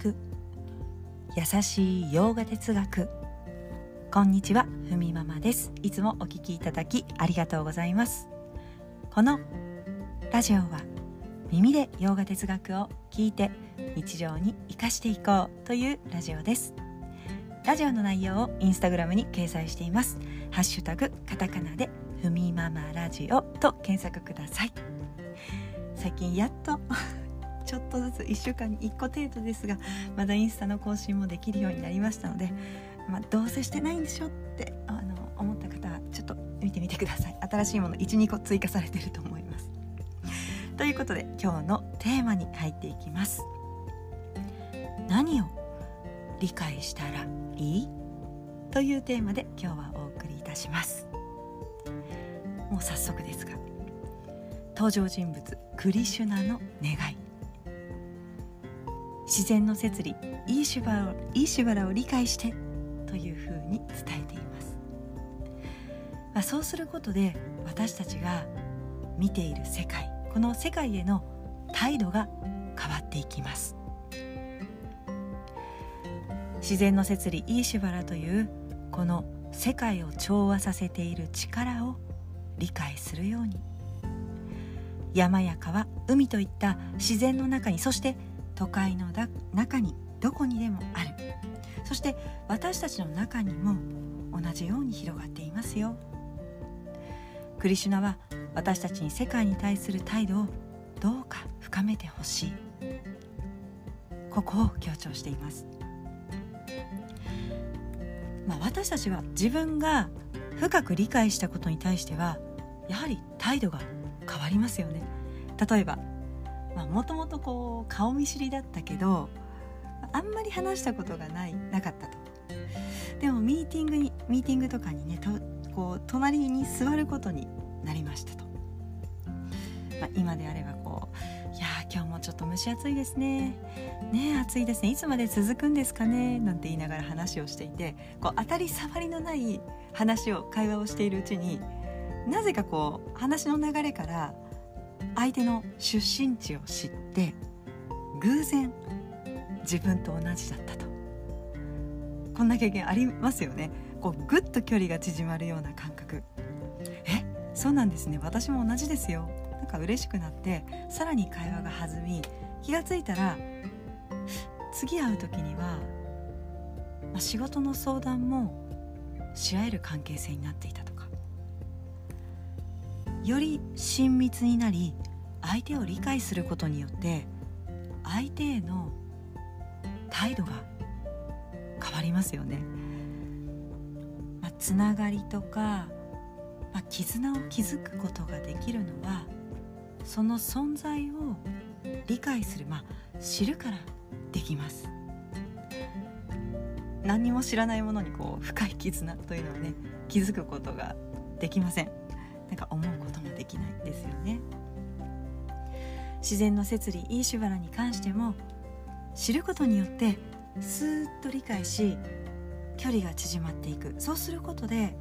く優しい洋画哲学。こんにちはふみママです。いつもお聞きいただきありがとうございます。このラジオは耳で洋画哲学を聞いて日常に生かしていこうというラジオです。ラジオの内容をインスタグラムに掲載しています。ハッシュタグカタカナでふみママラジオと検索ください。最近やっとちょっとずつ1週間に1個程度ですがまだインスタの更新もできるようになりましたので、まあ、どうせしてないんでしょってあの思った方はちょっと見てみてください。新しいもの12個追加されてると思います。ということで今日のテーマに入っていきます。何を理解したらいい？というテーマで今日はお送りいたします。もう早速ですが登場人物クリシュナの願い。自然の摂理イーシュバラをイーシュバラを理解してというふうに伝えています、まあ、そうすることで私たちが見ている世界この世界への態度が変わっていきます。自然の摂理イーシュバラというこの世界を調和させている力を理解するように。山や川海といった自然の中にそして都会の中にどこにでもある。そして私たちの中にも同じように広がっていますよ。クリシュナは私たちに世界に対する態度をどうか深めてほしい。ここを強調しています、まあ、私たちは自分が深く理解したことに対してはやはり態度が変わりますよね。例えばもともとこう顔見知りだったけどあんまり話したことがないなかったと。でもミーティングにミーティングとかにねとこう隣に座ることになりましたと、まあ、今であればこう「いや今日もちょっと蒸し暑いですね。ね暑いですね。いつまで続くんですかね」なんて言いながら話をしていてこう当たり障りのない話を会話をしているうちになぜかこう話の流れから「相手の出身地を知って偶然自分と同じだったと。こんな経験ありますよね。こうぐっと距離が縮まるような感覚。えそうなんですね。私も同じですよ。なんか嬉しくなってさらに会話が弾み気がついたら次会う時には、まあ、仕事の相談もし合える関係性になっていたと。より親密になり相手を理解することによって相手への態度が変わりますよね。まあ、つながりとか、まあ、絆を築くことができるのはその存在を理解する、まあ、知るからできます。何にも知らないものにこう深い絆というのはね気づくことができません。なんか思うこともできないですよね。自然の摂理イーシュバラに関しても知ることによってスーッと理解し距離が縮まっていく。そうすることで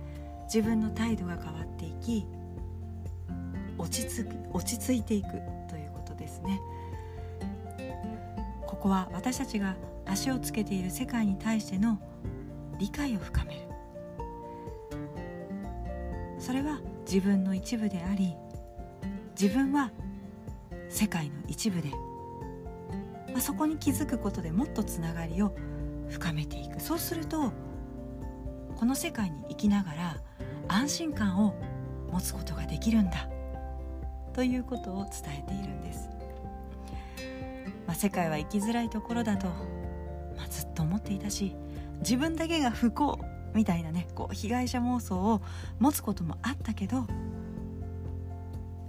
自分の態度が変わっていき落ち着落ち着いていくということですね。ここは私たちが足をつけている世界に対しての理解を深める。それは自分の一部であり自分は世界の一部で、まあ、そこに気づくことでもっとつながりを深めていく。そうするとこの世界に生きながら安心感を持つことができるんだということを伝えているんです、まあ、世界は生きづらいところだと、まあ、ずっと思っていたし自分だけが不幸みたいなねこう被害者妄想を持つこともあったけど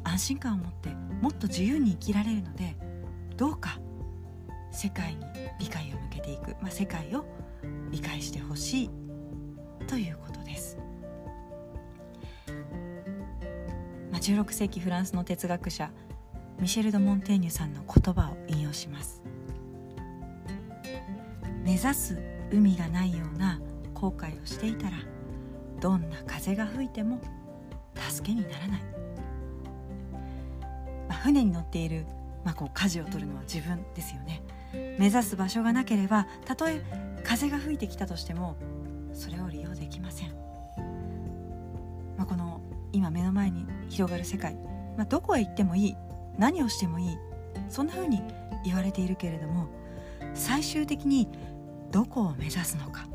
安心感を持ってもっと自由に生きられるのでどうか世界に理解を向けていく、まあ、世界を理解してほしい。ということです、まあ、16世紀フランスの哲学者ミシェル・ド・モンテーニュさんの言葉を引用します。目指す海がないような後悔をしていたらどんな風が吹いても助けにならない、まあ、船に乗っているまあ、こう舵を取るのは自分ですよね。目指す場所がなければたとえ風が吹いてきたとしてもそれを利用できません、まあ、この今目の前に広がる世界、まあ、どこへ行ってもいい。何をしてもいい。そんな風に言われているけれども最終的にどこを目指すのか。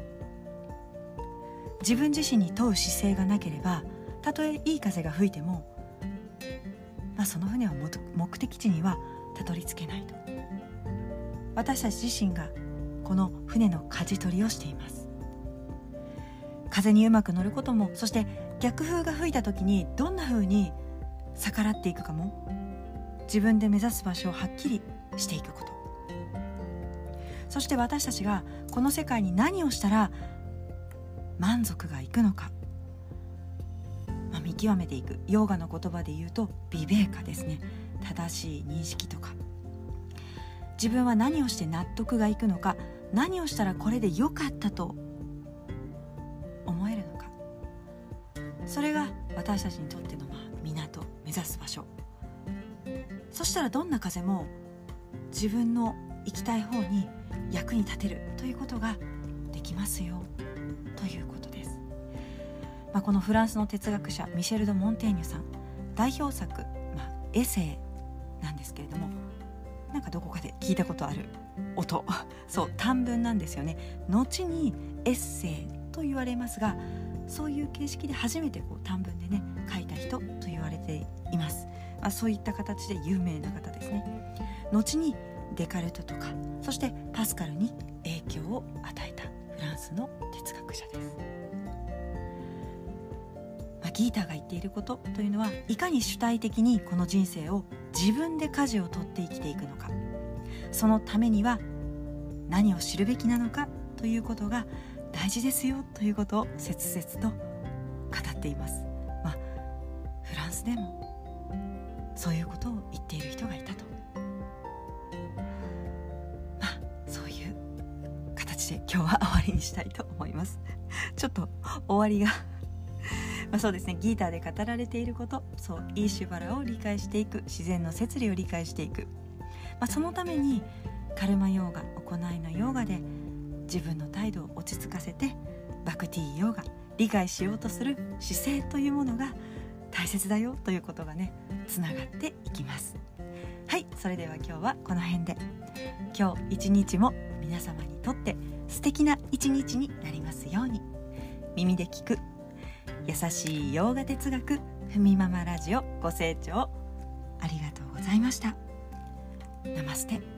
自分自身に問う姿勢がなければたとえいい風が吹いても、まあ、その船は目的地にはたどり着けないと。私たち自身がこの船の舵取りをしています。風にうまく乗ることもそして逆風が吹いた時にどんな風に逆らっていくかも自分で目指す場所をはっきりしていくこと。そして私たちがこの世界に何をしたら満足がいくのか、まあ、見極めていく。ヨーガの言葉で言うとビベーカですね。正しい認識とか。自分は何をして納得がいくのか何をしたらこれで良かったと思えるのか。それが私たちにとってのまあ港目指す場所。そしたらどんな風も自分の行きたい方に役に立てるということができますよ。ということです、まあ、このフランスの哲学者ミシェル・ド・モンテーニュさん代表作、まあ、エセイなんですけれどもなんかどこかで聞いたことある音。そう短文なんですよね。後にエッセイと言われますがそういう形式で初めてこう短文でね書いた人と言われています、まあ、そういった形で有名な方ですね。後にデカルトとかそしてパスカルに影響を与えた。スの哲学者です、まあ、ギーターが言っていることというのはいかに主体的にこの人生を自分で舵を取って生きていくのか。そのためには何を知るべきなのかということが大事ですよということを切々と語っています。まあ、フランスでもそういうことを今日は終わりにしたいと思います。ちょっと終わりが。ま、そうですね。ギーターで語られていること。そうイーシュバラを理解していく。自然の摂理を理解していく、まあ、そのためにカルマヨーガ行いのヨーガで自分の態度を落ち着かせてバクティヨーガ理解しようとする。姿勢というものが大切だよということがねつながっていきます。はい。それでは今日はこの辺で。今日一日も皆様にとって素敵な一日になりますように。耳で聞く優しい洋画哲学ふみママラジオご清聴ありがとうございました。ナマステ。